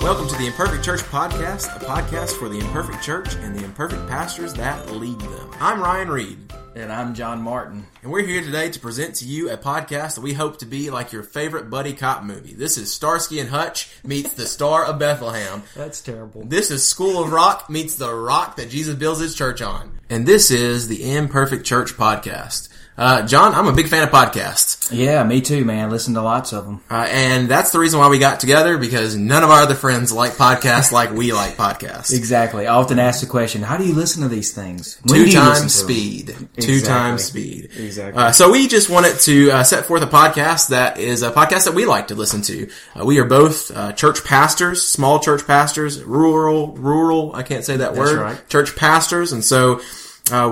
Welcome to the Imperfect Church Podcast, a podcast for the imperfect church and the imperfect pastors that lead them. I'm Ryan Reed. And I'm Jon Martin. And we're here today to present to you a podcast that we hope to be like your favorite buddy cop movie. This is Starsky and Hutch meets the Star of Bethlehem. That's terrible. This is School of Rock meets the rock that Jesus builds his church on. And this is the Imperfect Church Podcast. Uh, Jon, I'm a big fan of podcasts. Yeah, me too, man. Listen to lots of them. Uh, and that's the reason why we got together because none of our other friends like podcasts like we like podcasts. Exactly. I often ask the question, how do you listen to these things? When two times speed. Exactly. Two times speed. Exactly. Uh, so we just wanted to uh, set forth a podcast that is a podcast that we like to listen to. Uh, we are both uh, church pastors, small church pastors, rural, rural, I can't say that That's word, right. church pastors. And so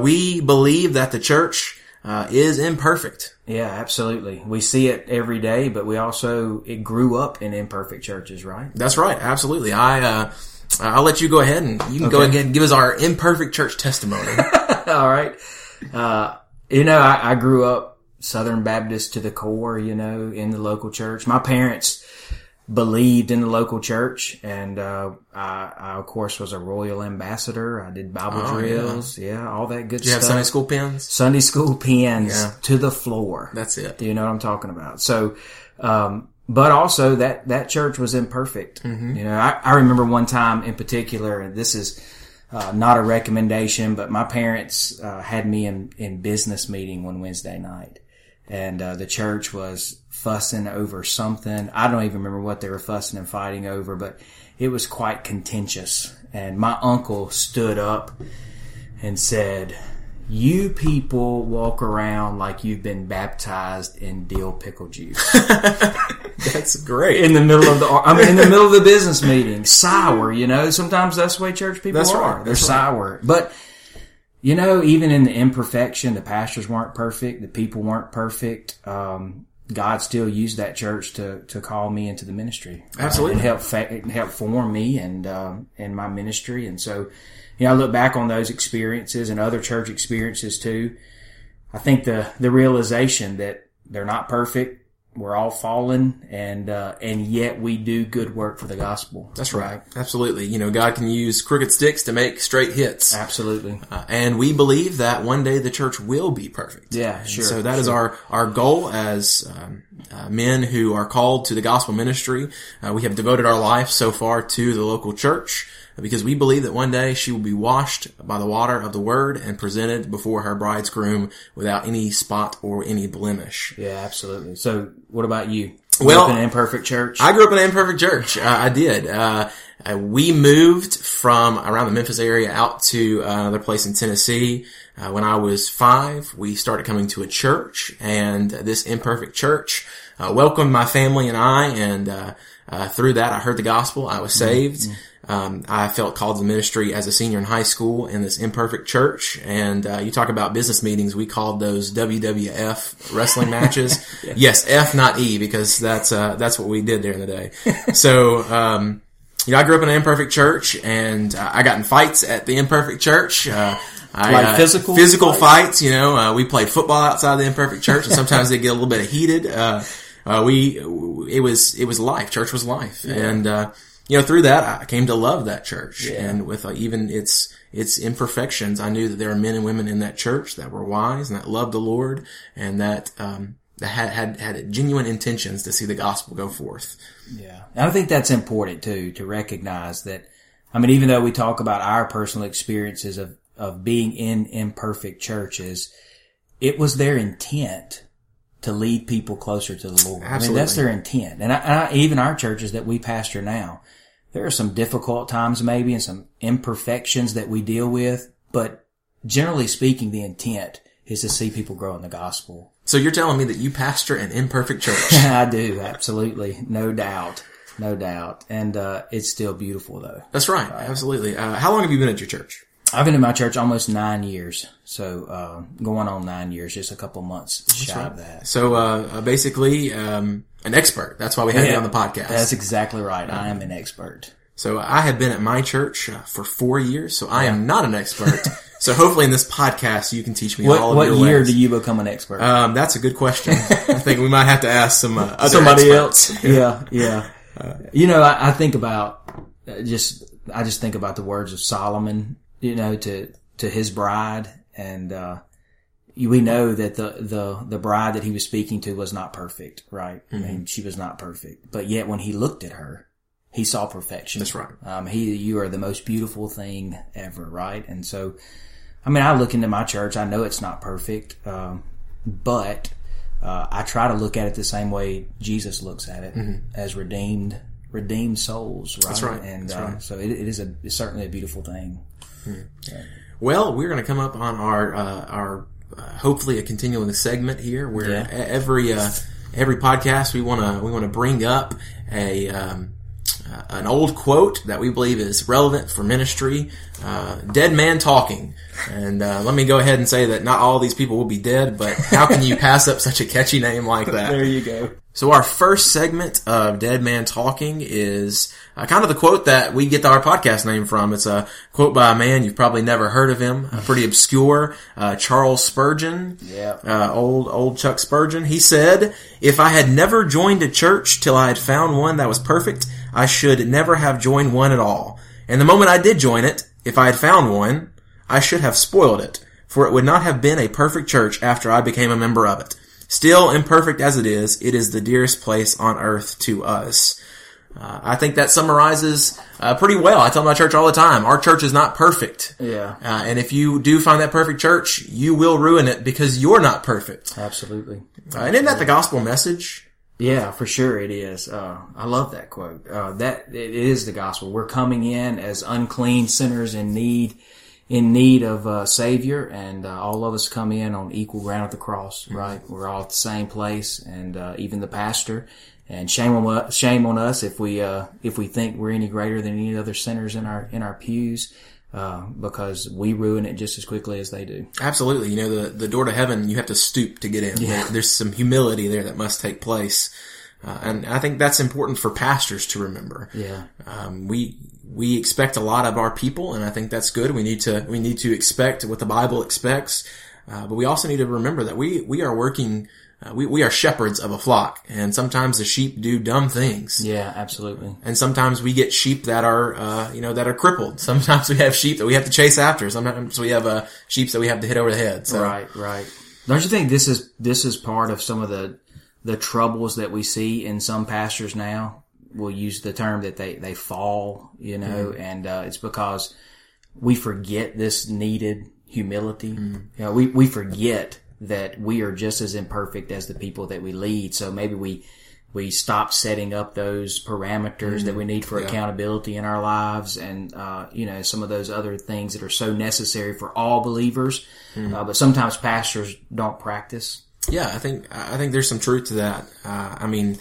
we believe that the church uh, is imperfect. Yeah, absolutely. We see it every day, but we also it grew up in imperfect churches, right? That's right. Absolutely. I uh, I'll let you go ahead and you can okay. go ahead and give us our imperfect church testimony. All right. Uh, you know, I, I grew up Southern Baptist to the core. You know, in the local church. My parents believed in the local church, and uh, I, I, of course was a royal ambassador. I did Bible oh, drills, yeah. yeah. all that good did you stuff. have Sunday school pins? Sunday school pins yeah. to the floor. That's it. Do you know what I'm talking about. So, um, but also that that church was imperfect. Mm-hmm. You know, I, I remember one time in particular, and this is. Uh, not a recommendation, but my parents uh, had me in, in business meeting one Wednesday night, and uh, the church was fussing over something. I don't even remember what they were fussing and fighting over, but it was quite contentious. And my uncle stood up and said, you people walk around like you've been baptized in dill pickle juice. that's great. In the middle of the, I mean, in the middle of the business meeting, sour, you know, sometimes that's the way church people that's are. Right. They're sour. But, you know, even in the imperfection, the pastors weren't perfect, the people weren't perfect. Um, God still used that church to to call me into the ministry, absolutely, uh, and help fa- help form me and um, and my ministry. And so, you know, I look back on those experiences and other church experiences too. I think the the realization that they're not perfect, we're all fallen, and uh, and yet we do good work for the gospel. That's right. Absolutely. You know, God can use crooked sticks to make straight hits. Absolutely. Uh, and we believe that one day the church will be perfect. Yeah, sure. And so that sure. is our our goal as um, uh, men who are called to the gospel ministry. Uh, we have devoted our life so far to the local church because we believe that one day she will be washed by the water of the word and presented before her bridegroom without any spot or any blemish. Yeah, absolutely. So what about you? well, in an imperfect church. I grew up in an imperfect church. Uh, I did. Uh, we moved from around the Memphis area out to uh, another place in Tennessee. Uh, when I was five, we started coming to a church, and this imperfect church uh, welcomed my family and I. And uh, through that, I heard the gospel. I was saved. Mm-hmm. Um, I felt called to ministry as a senior in high school in this imperfect church. And uh, you talk about business meetings, we called those WWF wrestling matches. yeah. Yes, F not E because that's uh, that's what we did there in the day. so. Um, you know, I grew up in an imperfect church, and uh, I got in fights at the imperfect church. Uh, I, like physical physical fights. you know, uh, we played football outside the imperfect church, and sometimes they get a little bit heated. we it was it was life. Church was life, yeah. and you know, through that, I came to love that church. Yeah. And with uh, even its, its imperfections, I knew that there are men and women in that church that were wise and that loved the Lord and that, um, that had, had, had genuine intentions to see the gospel go forth. Yeah. And I think that's important too, to recognize that, I mean, even though we talk about our personal experiences of, of being in imperfect churches, it was their intent to lead people closer to the Lord. Absolutely. I mean, that's their intent. And, I, and I, even our churches that we pastor now, there are some difficult times maybe and some imperfections that we deal with, but generally speaking, the intent is to see people grow in the gospel. So you're telling me that you pastor an imperfect church? I do, absolutely. No doubt. No doubt. And, uh, it's still beautiful though. That's right. right. Absolutely. Uh, how long have you been at your church? I've been in my church almost nine years. So, uh, going on nine years, just a couple months shy right. of that. So, uh, basically, um, an expert. That's why we had yeah, you on the podcast. That's exactly right. I am an expert. So I have been at my church uh, for four years, so I am not an expert. so hopefully in this podcast you can teach me what, all of what year ways. do you become an expert? Um, that's a good question. I think we might have to ask some uh, other somebody experts. else. Yeah, yeah. you know, I, I, think about uh, just I just think about the words of Solomon, you know, to to his bride, and uh, we know that the the the bride that he was speaking to was not perfect, right? I mean, she was not perfect, but yet when he looked at her, he saw perfection. That's right. Um, he, you are the most beautiful thing ever, right? And so, I mean, I look into my church. I know it's not perfect, um, but uh, I try to look at it the same way Jesus looks at it as redeemed, redeemed souls, right? That's right. And That's uh, right. so it, it is a it's certainly a beautiful thing. Well, we're going to come up on our uh, our uh, hopefully a continuing segment here where Yeah. every uh, every podcast we want to we want to bring up a um, uh, an old quote that we believe is relevant for ministry. Uh, dead man talking, and uh, let me go ahead and say that not all these people will be dead, but how can you pass up such a catchy name like that? There you go. So our first segment of Dead Man Talking is uh, kind of the quote that we get our podcast name from. It's a quote by a man you've probably never heard of him, pretty obscure, uh, Charles Spurgeon. Yeah. Uh, old, old Chuck Spurgeon. He said, if I had never joined a church till I had found one that was perfect, I should never have joined one at all. And the moment I did join it, if I had found one, I should have spoiled it, for it would not have been a perfect church after I became a member of it. Still imperfect as it is, it is the dearest place on earth to us. Uh, I think that summarizes uh, pretty well. I tell my church all the time, our church is not perfect. Yeah. Uh, and if you do find that perfect church, you will ruin it because you're not perfect. Absolutely. Uh, and isn't that the gospel message? Yeah, for sure it is. Uh, I love that quote. Uh, that it is the gospel. We're coming in as unclean sinners in need, in need of a savior, and uh, all of us come in on equal ground at the cross. Right? We're all at the same place, and uh, even the pastor. And shame on us, shame on us if we uh, if we think we're any greater than any other sinners in our in our pews, uh, because we ruin it just as quickly as they do. Absolutely. You know, the, the door to heaven, you have to stoop to get in. Yeah. There- there's some humility there that must take place. Uh, and I think that's important for pastors to remember. Yeah. Um, we, we expect a lot of our people, and I think that's good. We need to, we need to expect what the Bible expects. Uh, but we also need to remember that we, we are working, uh, we, we are shepherds of a flock, and sometimes the sheep do dumb things. Yeah, absolutely. And sometimes we get sheep that are, uh, you know, that are crippled. Sometimes we have sheep that we have to chase after. Sometimes we have, uh, sheep that we have to hit over the head. So, Right, right. Don't you think this is this is part of some of the the troubles that we see in some pastors now? We'll use the term that they they fall, you know, and uh, it's because we forget this needed humility. You know, we we forget that we are just as imperfect as the people that we lead. So maybe we we stop setting up those parameters that we need for accountability in our lives and uh, you know some of those other things that are so necessary for all believers uh, but sometimes pastors don't practice Yeah, I think I think there's some truth to that. Uh, I mean,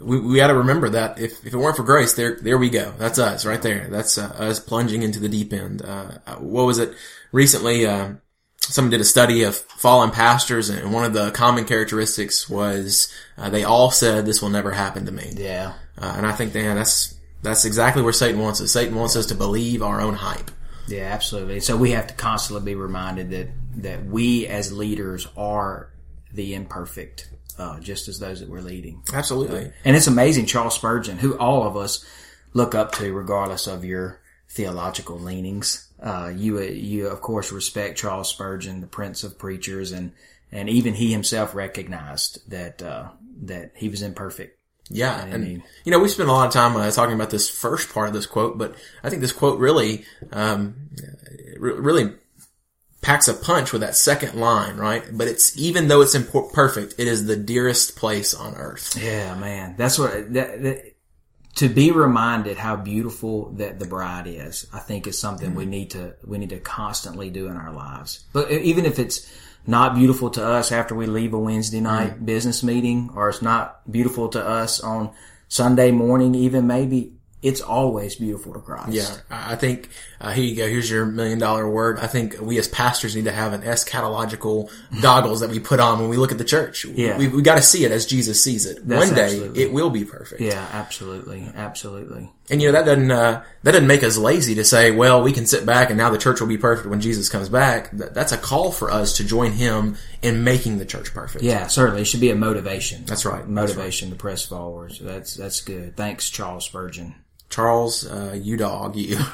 we we got to remember that if, if it weren't for grace, there there we go. That's us right there. That's uh, us plunging into the deep end. Uh, what was it recently? Uh, someone did a study of fallen pastors, and one of the common characteristics was uh, they all said, "This will never happen to me." yeah Uh, and I think, man, that's that's exactly where Satan wants us. Satan wants us to believe our own hype. yeah absolutely so we have to constantly be reminded that that we as leaders are the imperfect uh, just as those that we're leading Absolutely. And it's amazing, Charles Spurgeon, who all of us look up to, regardless of your theological leanings. Uh, you, you of course respect Charles Spurgeon, the Prince of Preachers, and and even he himself recognized that uh, that he was imperfect. Yeah, I and mean- you know we spent a lot of time uh, talking about this first part of this quote, but I think this quote really, um, really packs a punch with that second line, right? But it's even though it's imperfect, it is the dearest place on earth. Yeah, man, that's what that, that, to be reminded how beautiful that the bride is. I think is something we need to we need to constantly do in our lives. But even if it's not beautiful to us after we leave a Wednesday night business meeting, or it's not beautiful to us on Sunday morning, even maybe it's always beautiful to Christ. Yeah, I think uh, here you go. Here's your million dollar word. I think we as pastors need to have an eschatological goggles that we put on when we look at the church. Yeah. we, we got to see it as Jesus sees it. That's One day absolutely- it will be perfect. Yeah, absolutely, absolutely. And you know that doesn't uh, that doesn't make us lazy to say, well, we can sit back and now the church will be perfect when Jesus comes back. That's a call for us to join Him in making the church perfect. Yeah, certainly. It should be a motivation. That's right. That's Motivation to press forward. So that's that's good. Thanks, Charles Spurgeon. Charles, uh, you dog, you.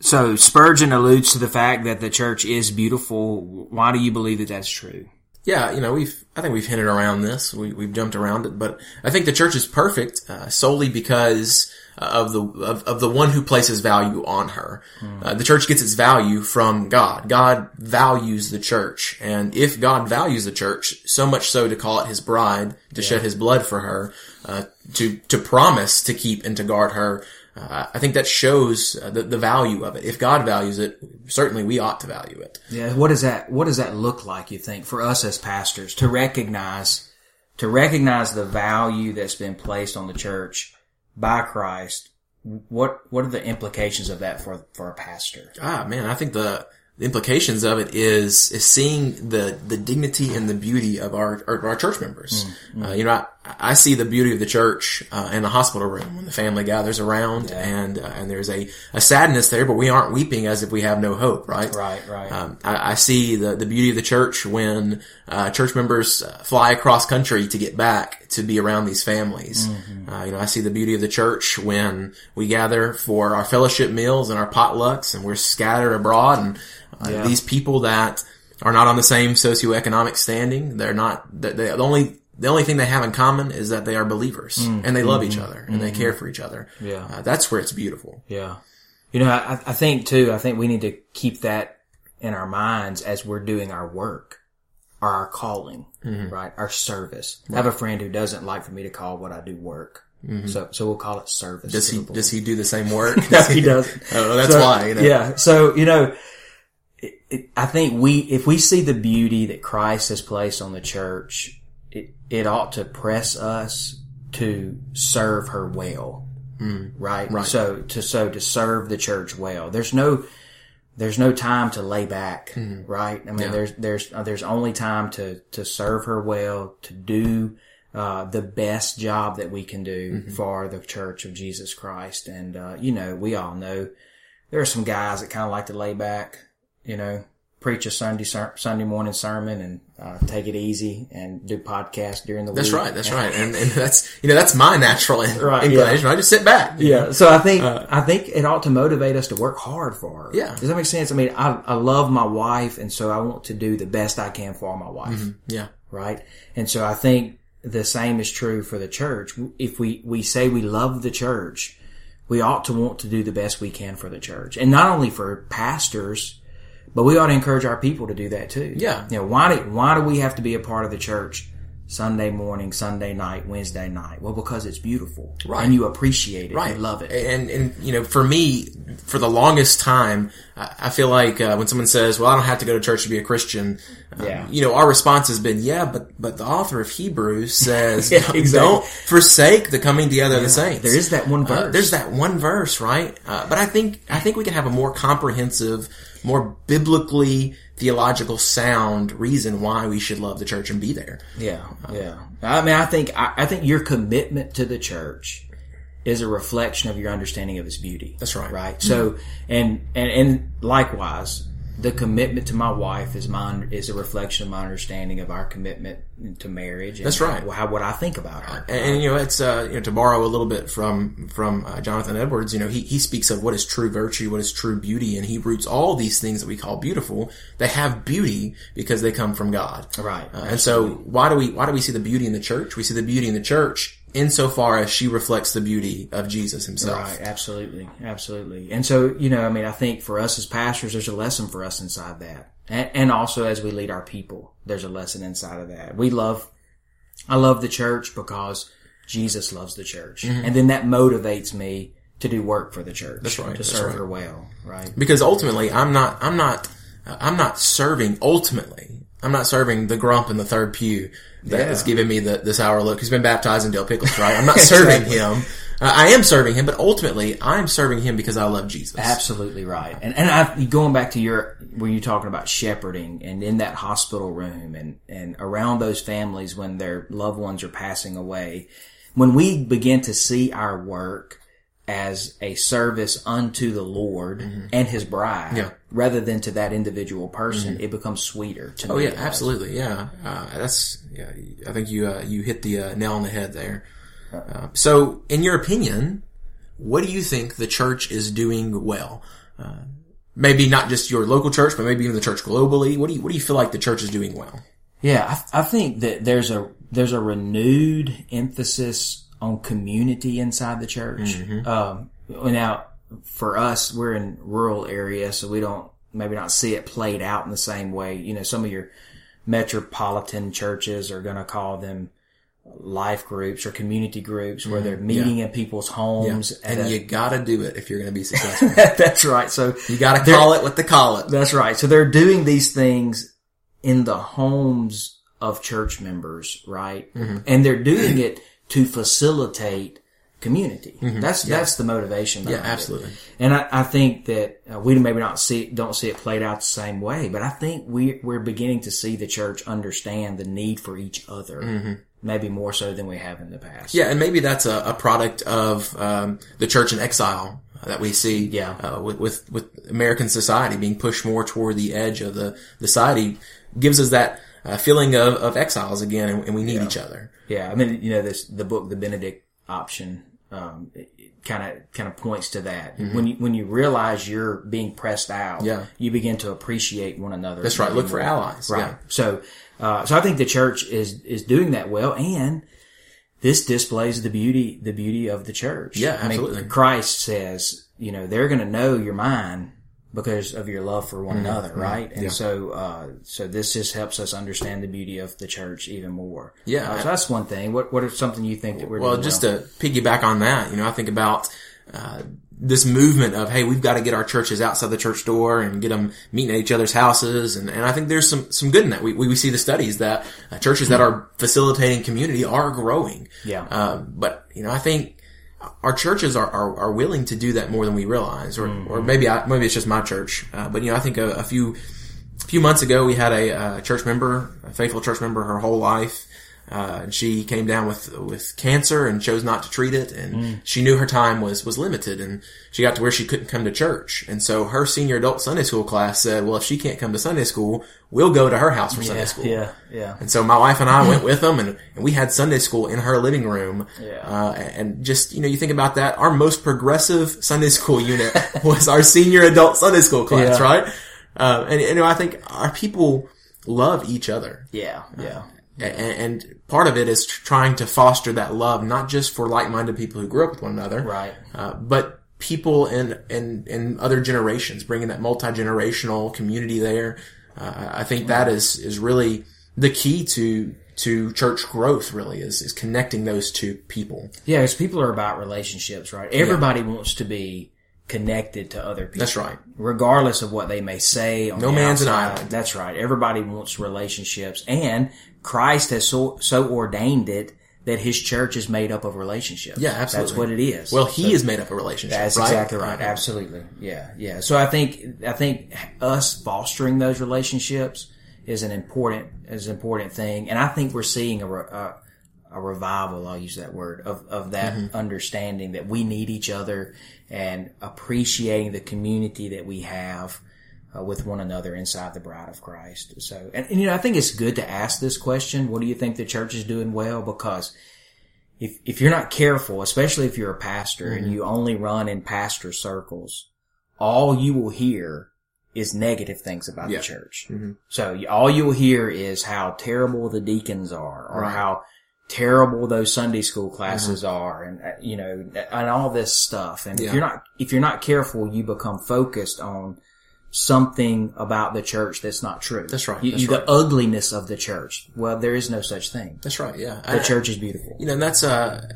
So Spurgeon alludes to the fact that the church is beautiful. Why do you believe that that's true? yeah, you know, we've, I think we've hinted around this. We, we've jumped around it, but I think the church is perfect, uh, solely because of the, of, of the one who places value on her. Uh, the church gets its value from God. God values the church. And if God values the church, so much so to call it his bride, to shed his blood for her, uh, to, to promise to keep and to guard her, uh, I think that shows uh, the, the value of it. If God values it, certainly we ought to value it. Yeah. What does that, what does that look like, you think, for us as pastors to recognize, to recognize the value that's been placed on the church by Christ? What, what are the implications of that for, for a pastor? Ah, man, I think the, the implications of it is is seeing the the dignity and the beauty of our our, our church members. Uh, you know, I, I see the beauty of the church uh, in the hospital room when the family gathers around, and uh, and there's a, a sadness there, but we aren't weeping as if we have no hope, right? Right, right. Um, I, I see the the beauty of the church when uh, church members uh, fly across country to get back to be around these families. Uh, you know, I see the beauty of the church when we gather for our fellowship meals and our potlucks, and we're scattered abroad and. Uh, Yeah. These people that are not on the same socioeconomic standing, they're not, they, they, the only, the only thing they have in common is that they are believers mm. and they love each mm-hmm. other and they mm-hmm. care for each other. Yeah. Uh, that's where it's beautiful. Yeah. You know, I, I think too, I think we need to keep that in our minds as we're doing our work or our calling, mm-hmm. right? Our service. I have a friend who doesn't like for me to call what I do work. So, so we'll call it service. Does he, does he do the same work? No, he doesn't. Oh, that's So, why, you know. Yeah. So, you know, it, it, I think we, if we see the beauty that Christ has placed on the church, it, it ought to press us to serve her well. right? Right. So to, so to serve the church well, there's no, there's no time to lay back, right? I mean, Yeah. there's, there's, uh, there's only time to, to serve her well, to do, uh, the best job that we can do for the church of Jesus Christ. And, uh, you know, we all know there are some guys that kind of like to lay back, you know, preach a Sunday, Sunday morning sermon and, uh, take it easy and do podcasts during the That's week. That's right. That's right. And, and that's, you know, that's my natural Right, inclination. I just sit back. Yeah. So I think I think it ought to motivate us to work hard for her. Yeah. Does that make sense? I mean, I I love my wife, and so I want to do the best I can for my wife. Yeah. Right. And so I think the same is true for the church. If we we say we love the church, we ought to want to do the best we can for the church, and not only for pastors. But we ought to encourage our people to do that too. Yeah. You know, why do, why do we have to be a part of the church Sunday morning, Sunday night, Wednesday night? Well, because it's beautiful. Right. And you appreciate it. Right. You love it. And, and, you know, for me, for the longest time, I, feel like, uh, when someone says, well, I don't have to go to church to be a Christian, um, Yeah. you know, our response has been, yeah, but, but the author of Hebrews says, Yeah, exactly. don't forsake the coming together of the saints. There is that one Uh, verse. there's that one verse, right? Uh, but I think I think we can have a more comprehensive, more biblically theological sound reason why we should love the church and be there. Yeah, uh, yeah. I mean, I think I, I think your commitment to the church is a reflection of your understanding of its beauty. That's right. Right. So, and and and likewise, the commitment to my wife is mine is a reflection of my understanding of our commitment to marriage. And That's right. How, how what I think about her. And, and, you know, it's uh, you know to borrow a little bit from from uh, Jonathan Edwards. You know, he he speaks of what is true virtue, what is true beauty, and he roots all these things that we call beautiful. They have beauty because they come from God. Right. Uh, and so, why do we why do we see the beauty in the church? We see the beauty in the church insofar as she reflects the beauty of Jesus Himself. Right, absolutely, absolutely. And so, you know, I mean, I think for us as pastors, there's a lesson for us inside that, and, and also as we lead our people, there's a lesson inside of that. We love, I love the church because Jesus loves the church, and then that motivates me to do work for the church. Mm-hmm. That's right, To serve right. her well. Right. because ultimately I'm not I'm not I'm not serving ultimately I'm not serving the grump in the third pew that Yeah. is giving me the, the sour look. He's been baptized in dill pickles, right? I'm not serving him. Uh, I am serving him, but ultimately I'm serving him because I love Jesus. Absolutely right. And and I going back to your when you're talking about shepherding and in that hospital room and and around those families when their loved ones are passing away, when we begin to see our work as a service unto the Lord and his bride Mm-hmm. Yeah. rather than to that individual person, it becomes sweeter to Oh yeah, absolutely. Yeah, uh, that's. Yeah, I think you uh, you hit the uh, nail on the head there. Uh, so, in your opinion, what do you think the church is doing well? Uh, maybe not just your local church, but maybe even the church globally. What do you, what do you feel like the church is doing well? Yeah, I, I think that there's a there's a renewed emphasis on community inside the church. Um, now, for us, we're in rural area, so we don't maybe not see it played out in the same way. You know, some of your metropolitan churches are going to call them life groups or community groups where they're meeting in people's homes. at And a- you gotta do it if you're going to be successful. that's right. So you gotta call it what they call it. That's right. So they're doing these things in the homes of church members, right? Mm-hmm. And they're doing it to facilitate community. That's that's the motivation. Mm-hmm. Yeah, behind it. absolutely. And I, I think that uh, we maybe not see don't see it played out the same way, but I think we we're beginning to see the church understand the need for each other, maybe more so than we have in the past. Mm-hmm. Yeah, and maybe that's a, a product of um, the church in exile that we see. Yeah. uh, with, with with American society being pushed more toward the edge of the, the society gives us that uh, feeling of, of exiles again, and, and we need each other. Yeah, I mean, you know, this the book, the Benedict option, um, kind of kind of points to that. When you when you realize you're being pressed out, Mm-hmm. Yeah. you begin to appreciate one another. That's right. Look for allies. Right. Yeah. So, uh, so I think the church is is doing that well, and this displays the beauty the beauty of the church. Yeah, I mean, absolutely. Christ says, you know, they're going to know you're mine because of your love for Mm-hmm. one another, right? And so, uh, so this just helps us understand the beauty of the church even more. Yeah. Uh, so that's one thing. What what are something you think that we're Well, just well? to piggyback on that, you know, I think about uh, this movement of hey, we've got to get our churches outside the church door and get them meeting at each other's houses, and, and I think there's some some good in that. We we, we see the studies that uh, churches that are facilitating community are growing. Yeah. Um, but you know, I think our churches are, are, are willing to do that more than we realize, or or maybe I, maybe it's just my church. Uh, but you know, I think a, a few a few months ago we had a, uh church member, a faithful church member, her whole life. Uh, and she came down with with cancer and chose not to treat it, and she knew her time was was limited, and she got to where she couldn't come to church, and so her senior adult Sunday school class said, "Well, if she can't come to Sunday school, we'll go to her house for Sunday school." yeah, yeah. And so my wife and I went with them, and, and we had Sunday school in her living room. Yeah. Uh, and just you know, you think about that. Our most progressive Sunday school unit was our senior adult Sunday school class, Yeah. right? Uh, and, and you know, I think our people love each other. Yeah, yeah. And, part of it is trying to foster that love, not just for like-minded people who grew up with one another, Right. uh, but people in, in, in other generations, bringing that multi-generational community there. Uh, I think that is, is really the key to, to church growth really is, is connecting those two people. Yeah, because people are about relationships, right? Everybody wants to be connected to other people. That's right. Regardless of what they may say. On No man's an island. That's right. Everybody wants relationships, and Christ has so so ordained it that His church is made up of relationships. Yeah, absolutely. That's what it is. Well, he is made up of relationships. That's right? exactly right. Absolutely. Yeah. Yeah. So I think, I think us fostering those relationships is an important, is an important thing. And I think we're seeing a, a, a revival, I'll use that word, of, of that Mm-hmm. understanding that we need each other and appreciating the community that we have uh, with one another inside the bride of Christ. So, and, and you know, I think it's good to ask this question. What do you think the church is doing well? Because if if you're not careful, especially if you're a pastor and you only run in pastor circles, all you will hear is negative things about Yeah. the church. So all you'll hear is how terrible the deacons are, or Right. how terrible those Sunday school classes are, and uh, you know, and all this stuff. And Yeah. if you're not if you're not careful, you become focused on something about the church that's not true. That's right, You, that's you- right. The ugliness of the church. Well, there is no such thing. That's right. Yeah. The I- church is beautiful. you know, and that's, uh,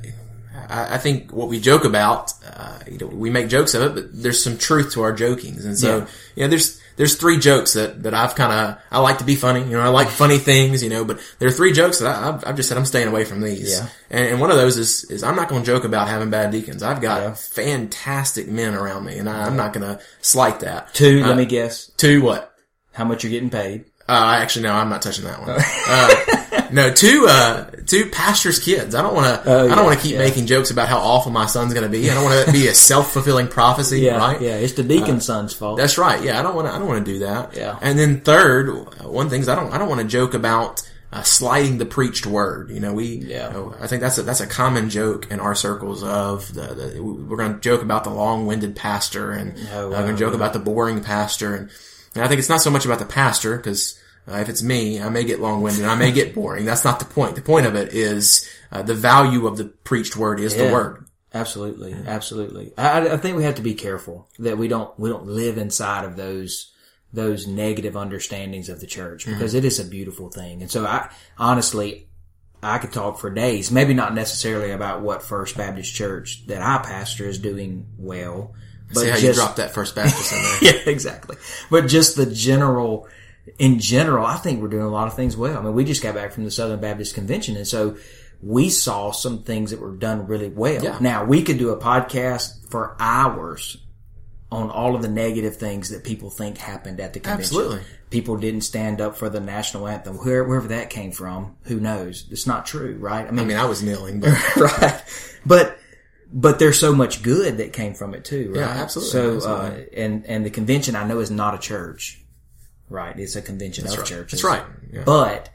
I, I think what we joke about, uh, you know, we make jokes of it, but there's some truth to our jokings. And so, Yeah. you know, there's, there's three jokes that, that I've kind of, I like to be funny, you know, I like funny things, you know, but there are three jokes that I, I've, I've just said I'm staying away from these. Yeah. And, and one of those is, is I'm not going to joke about having bad deacons. I've got Yeah. fantastic men around me and I, I'm not going to slight that. Two, Uh, let me guess. Two what? How much you're getting paid? Uh, actually, no, I'm not touching that one. uh, no, two, uh, two pastors' kids. I don't want to, Oh, I don't want to keep yeah. making jokes about how awful my son's going to be. I don't want to be a self-fulfilling prophecy, Yeah, right? yeah. It's the deacon son's fault. That's right. Yeah, I don't want to, I don't want to do that. Yeah. And then third, uh, one thing is I don't, I don't want to joke about, uh, slighting the preached word. You know, we, Yeah. you know, I think that's a, that's a common joke in our circles of the, the we're going to joke about the long-winded pastor and Oh, uh, we're going to joke about the boring pastor. And, and I think it's not so much about the pastor because uh, if it's me, I may get long-winded I may get boring. That's not the point. The point of it is uh, the value of the preached word is the word. Absolutely, absolutely. I, I think we have to be careful that we don't we don't live inside of those those negative understandings of the church because it is a beautiful thing. And so, I honestly, I could talk for days. Maybe not necessarily about what First Baptist Church that I pastor is doing well, but See how you dropped that first Baptist in there. yeah, exactly. But just the general, in general, I think we're doing a lot of things well. I mean, we just got back from the Southern Baptist Convention, and so we saw some things that were done really well. Yeah. Now we could do a podcast for hours on all of the negative things that people think happened at the convention. Absolutely. People didn't stand up for the national anthem. Where, wherever that came from, who knows? It's not true, right? I mean, I was kneeling, but right. But but there's so much good that came from it too, right? Yeah, absolutely, So absolutely. Uh, and and the convention I know is not a church, right? It's a convention of right. churches. That's right. Yeah. But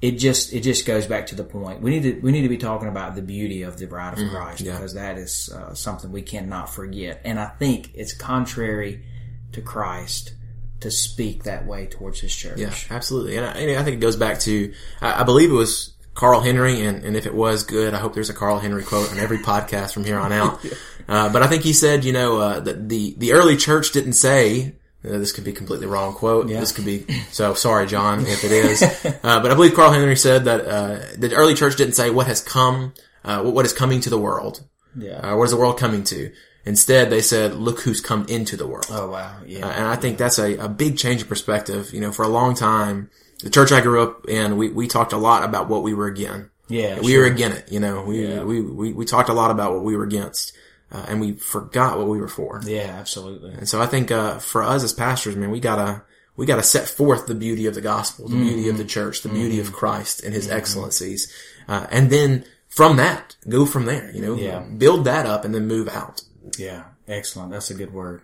it just it just goes back to the point we need to we need to be talking about the beauty of the bride of Christ Mm-hmm. yeah. because that is uh, something we cannot forget, and I think it's contrary to Christ to speak that way towards His church. Yeah, absolutely. And I, and I think it goes back to, I, I believe it was Carl Henry, and, and if it was good, I hope there's a Carl Henry quote on every podcast from here on out. uh, but I think he said, you know, uh, that the, the early church didn't say, uh, this could be completely wrong quote. This could be, so sorry, Jon, if it is. uh, but I believe Carl Henry said that, uh, the early church didn't say what has come, uh, what is coming to the world. Yeah. Uh, what is the world coming to? Instead, they said, look who's come into the world. Oh wow. Yeah. Uh, and I think that's a, a big change of perspective. You know, for a long time, the church I grew up in, we, we talked a lot about what we were again. yeah. We were again it, you know, we, Yeah. we, we, we talked a lot about what we were against, uh, and we forgot what we were for. Yeah. Absolutely. And so I think, uh, for us as pastors, man, we gotta, we gotta set forth the beauty of the gospel, the beauty Mm-hmm. of the church, the beauty of Christ and his excellencies. Uh, and then from that, go from there, you know, Yeah. build that up and then move out. Yeah, excellent. That's a good word.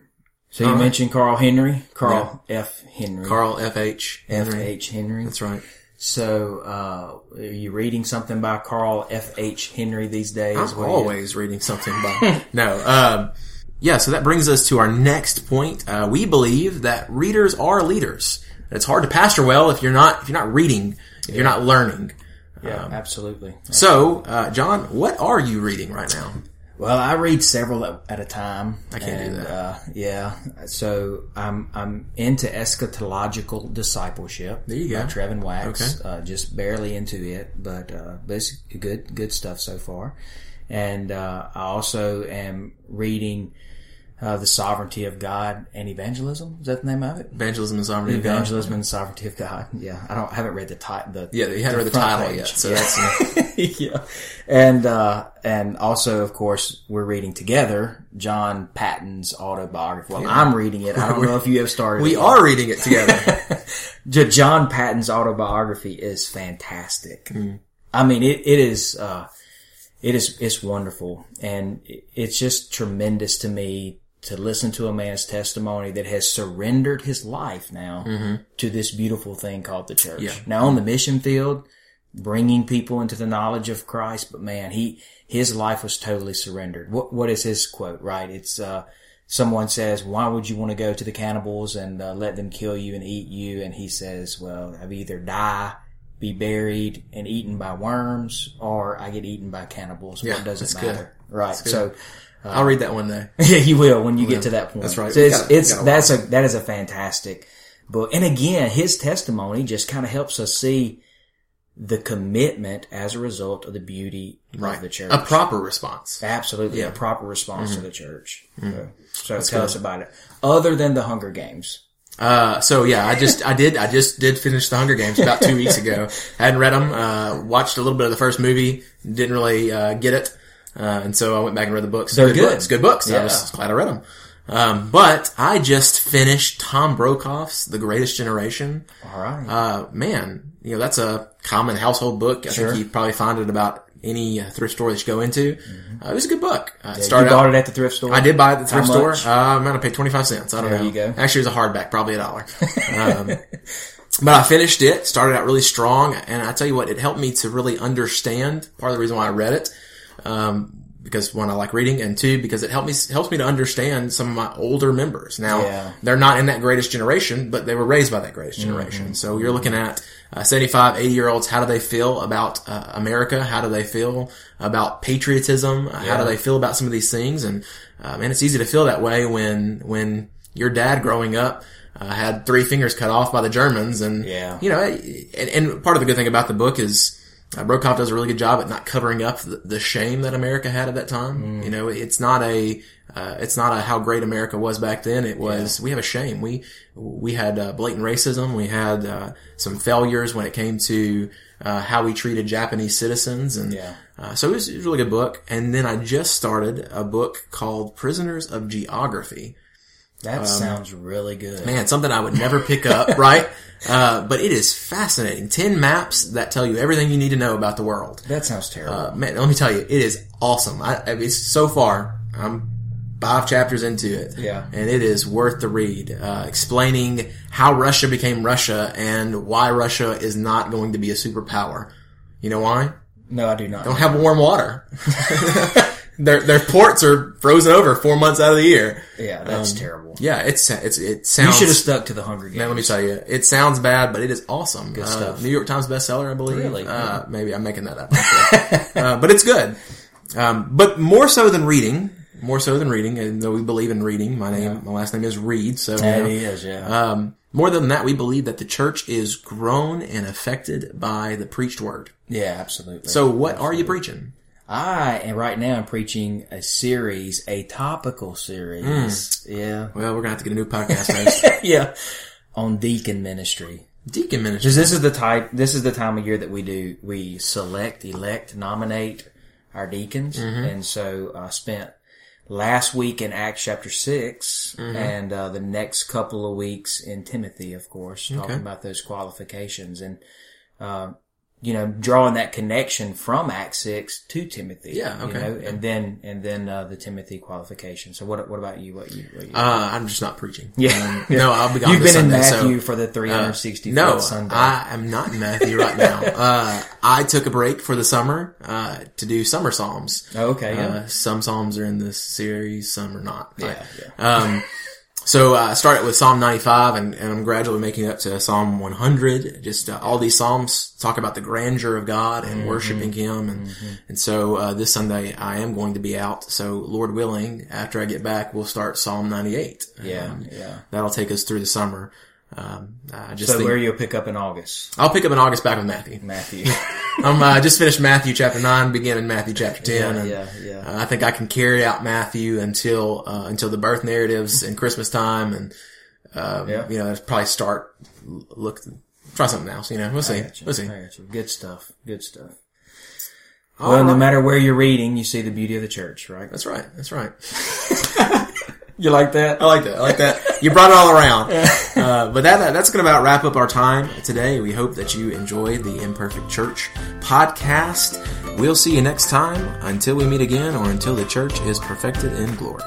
So you mentioned Carl Henry, Carl F. Henry, Carl F. H. F. H. Henry. That's right. So, uh, are you reading something by Carl F. H. Henry these days? I'm What do you- always reading something by. no. Um, yeah, so that brings us to our next point. Uh, we believe that readers are leaders. It's hard to pastor well if you're not if you're not reading, if you're not learning. yeah, absolutely. So, uh, Jon, what are you reading right now? Well, I read several at, at a time. I can't do that. Uh, yeah, so I'm I'm into eschatological discipleship. There you by go. Trevin Wax. Okay. Uh, just barely into it, but uh, but it's good good stuff so far. And uh, I also am reading uh, the Sovereignty of God and Evangelism. Is that the name of it? Evangelism and sovereignty. of God. Evangelism and Sovereignty of God. Yeah, I don't I haven't read the title. The Yeah, you hadn't read the title page. yet, so Yeah. that's yeah, and uh, and also, of course, we're reading together John Paton's autobiography. Well, I'm reading it. I don't know if you have started. we are reading it together. John Paton's autobiography is fantastic. I mean, it, it is, uh, it is, it's wonderful. And it's just tremendous to me to listen to a man's testimony that has surrendered his life now to this beautiful thing called the church. Yeah. Now on the mission field, bringing people into the knowledge of Christ, but man, he, his life was totally surrendered. What, what is his quote, right? It's, uh, someone says, why would you want to go to the cannibals and uh, let them kill you and eat you? And he says, well, I've either die, be buried and eaten by worms, or I get eaten by cannibals. Yeah, what does it that's good. matter? Right. So, I'll read that one day. yeah, you will when you get to that point. That's right. So it's, gotta- it's that's a that is a fantastic book. And again, his testimony just kind of helps us see the commitment as a result of the beauty of the church. A proper response. Absolutely, a proper response Mm-hmm. to the church. So, so tell us about it. Other than the Hunger Games, Uh, so yeah, I just, I did, I just did finish the Hunger Games about two weeks ago. I hadn't read them, uh, watched a little bit of the first movie, didn't really, uh, get it. Uh, and so I went back and read the books. They're good. books, good books. I Yeah. was glad I read them. Um, but I just finished Tom Brokaw's The Greatest Generation. all right. Uh, man, you know, that's a common household book. I Sure. think you probably find it about any uh, thrift store that you go into. Uh, it was a good book. Uh, you started bought out, it at the thrift store. I did buy it at the thrift How store. Uh, I'm gonna pay 25 cents. I don't There know. you go. Actually, it was a hardback, probably a dollar. um, but I finished it, started out really strong, and I tell you what, it helped me to really understand part of the reason why I read it. Um, because one, I like reading, and two, because it helped me helps me to understand some of my older members. Now, Yeah. they're not in that greatest generation, but they were raised by that greatest generation. So you're looking at uh, 75, 80 year olds. How do they feel about uh, America? How do they feel about patriotism? Uh, How do they feel about some of these things? And uh, man, it's easy to feel that way when when your dad growing up. Uh, had three fingers cut off by the Germans, and Yeah. you know, and, and part of the good thing about the book is uh, Brokaw does a really good job at not covering up the, the shame that America had at that time. You know, it's not a, uh, it's not a how great America was back then. It was, we have a shame. We, we had uh, blatant racism. We had, uh, some failures when it came to, uh, how we treated Japanese citizens. And, Yeah. uh, so it was, it was a really good book. And then I just started a book called Prisoners of Geography. That sounds really good. Man, something I would never pick up, right? Uh, but it is fascinating. 10 maps that tell you everything you need to know about the world. That sounds terrible. Uh, man, let me tell you, it is awesome. I, I mean, so far, I'm five chapters into it. Yeah. And it is worth the read, uh, explaining how Russia became Russia and why Russia is not going to be a superpower. You know why? no, I do not. Don't have warm water. their, their ports are frozen over four months out of the year. yeah, that's terrible. Yeah, it's, it's, it sounds. You should have stuck to the Hunger Games. Man, let me tell you, it sounds bad, but it is awesome. Good stuff. New York Times bestseller, I believe. Really? Uh, maybe I'm making that up. uh, but it's good. Um, but more so than reading, more so than reading, and though we believe in reading, my name, my last name is Reed, so, you Yeah, know, he is, yeah. um, more than that, we believe that the church is grown and affected by the preached word. yeah, absolutely. So what are you preaching? I and right now I'm preaching a series, a topical series. Yeah. Well, we're gonna have to get a new podcast yeah. On deacon ministry. Deacon ministry. Because this is the type, this is the time of year that we do, we select, elect, nominate our deacons. And so I spent last week in Acts chapter 6 and uh, the next couple of weeks in Timothy, of course, talking about those qualifications and, uh, you know, drawing that connection from Acts 6 to Timothy. Yeah, okay. You know, and then, and then, uh, the Timothy qualification. So what, what about you? What you, what you Uh, I'm just not preaching. yeah. Um, No, I'll be gone You've been in Sunday, so- Matthew for the 360 No, foot Sunday. I am not in Matthew right now. Uh, I took a break for the summer, uh, to do summer psalms. Oh, okay, yeah. Uh, some psalms are in this series, some are not. Yeah, Um, so uh, I started with Psalm 95 and, and I'm gradually making it up to Psalm 100. Just uh, all these Psalms talk about the grandeur of God and Mm-hmm. worshiping Him. And, and so uh, this Sunday I am going to be out. So Lord willing, after I get back, we'll start Psalm 98. Yeah, Um, yeah. That'll take us through the summer. Um, I just So think where you'll pick up in August, I'll pick up in August back with Matthew. Matthew. I'm uh, just finished Matthew chapter nine, beginning Matthew chapter ten, Yeah, and yeah, yeah. uh, I think I can carry out Matthew until uh, until the birth narratives and Christmas time, and um, Yeah. you know, probably start look try something else. You know, we'll see, we'll see. I got you. Good stuff. Good stuff. All well, no matter where you're reading, you see the beauty of the church, right? That's right. That's right. You like that? I like that. I like that. You brought it all around. Uh, but that, that's going to about wrap up our time today. We hope that you enjoyed the Imperfect Church podcast. We'll see you next time until we meet again or until the church is perfected in glory.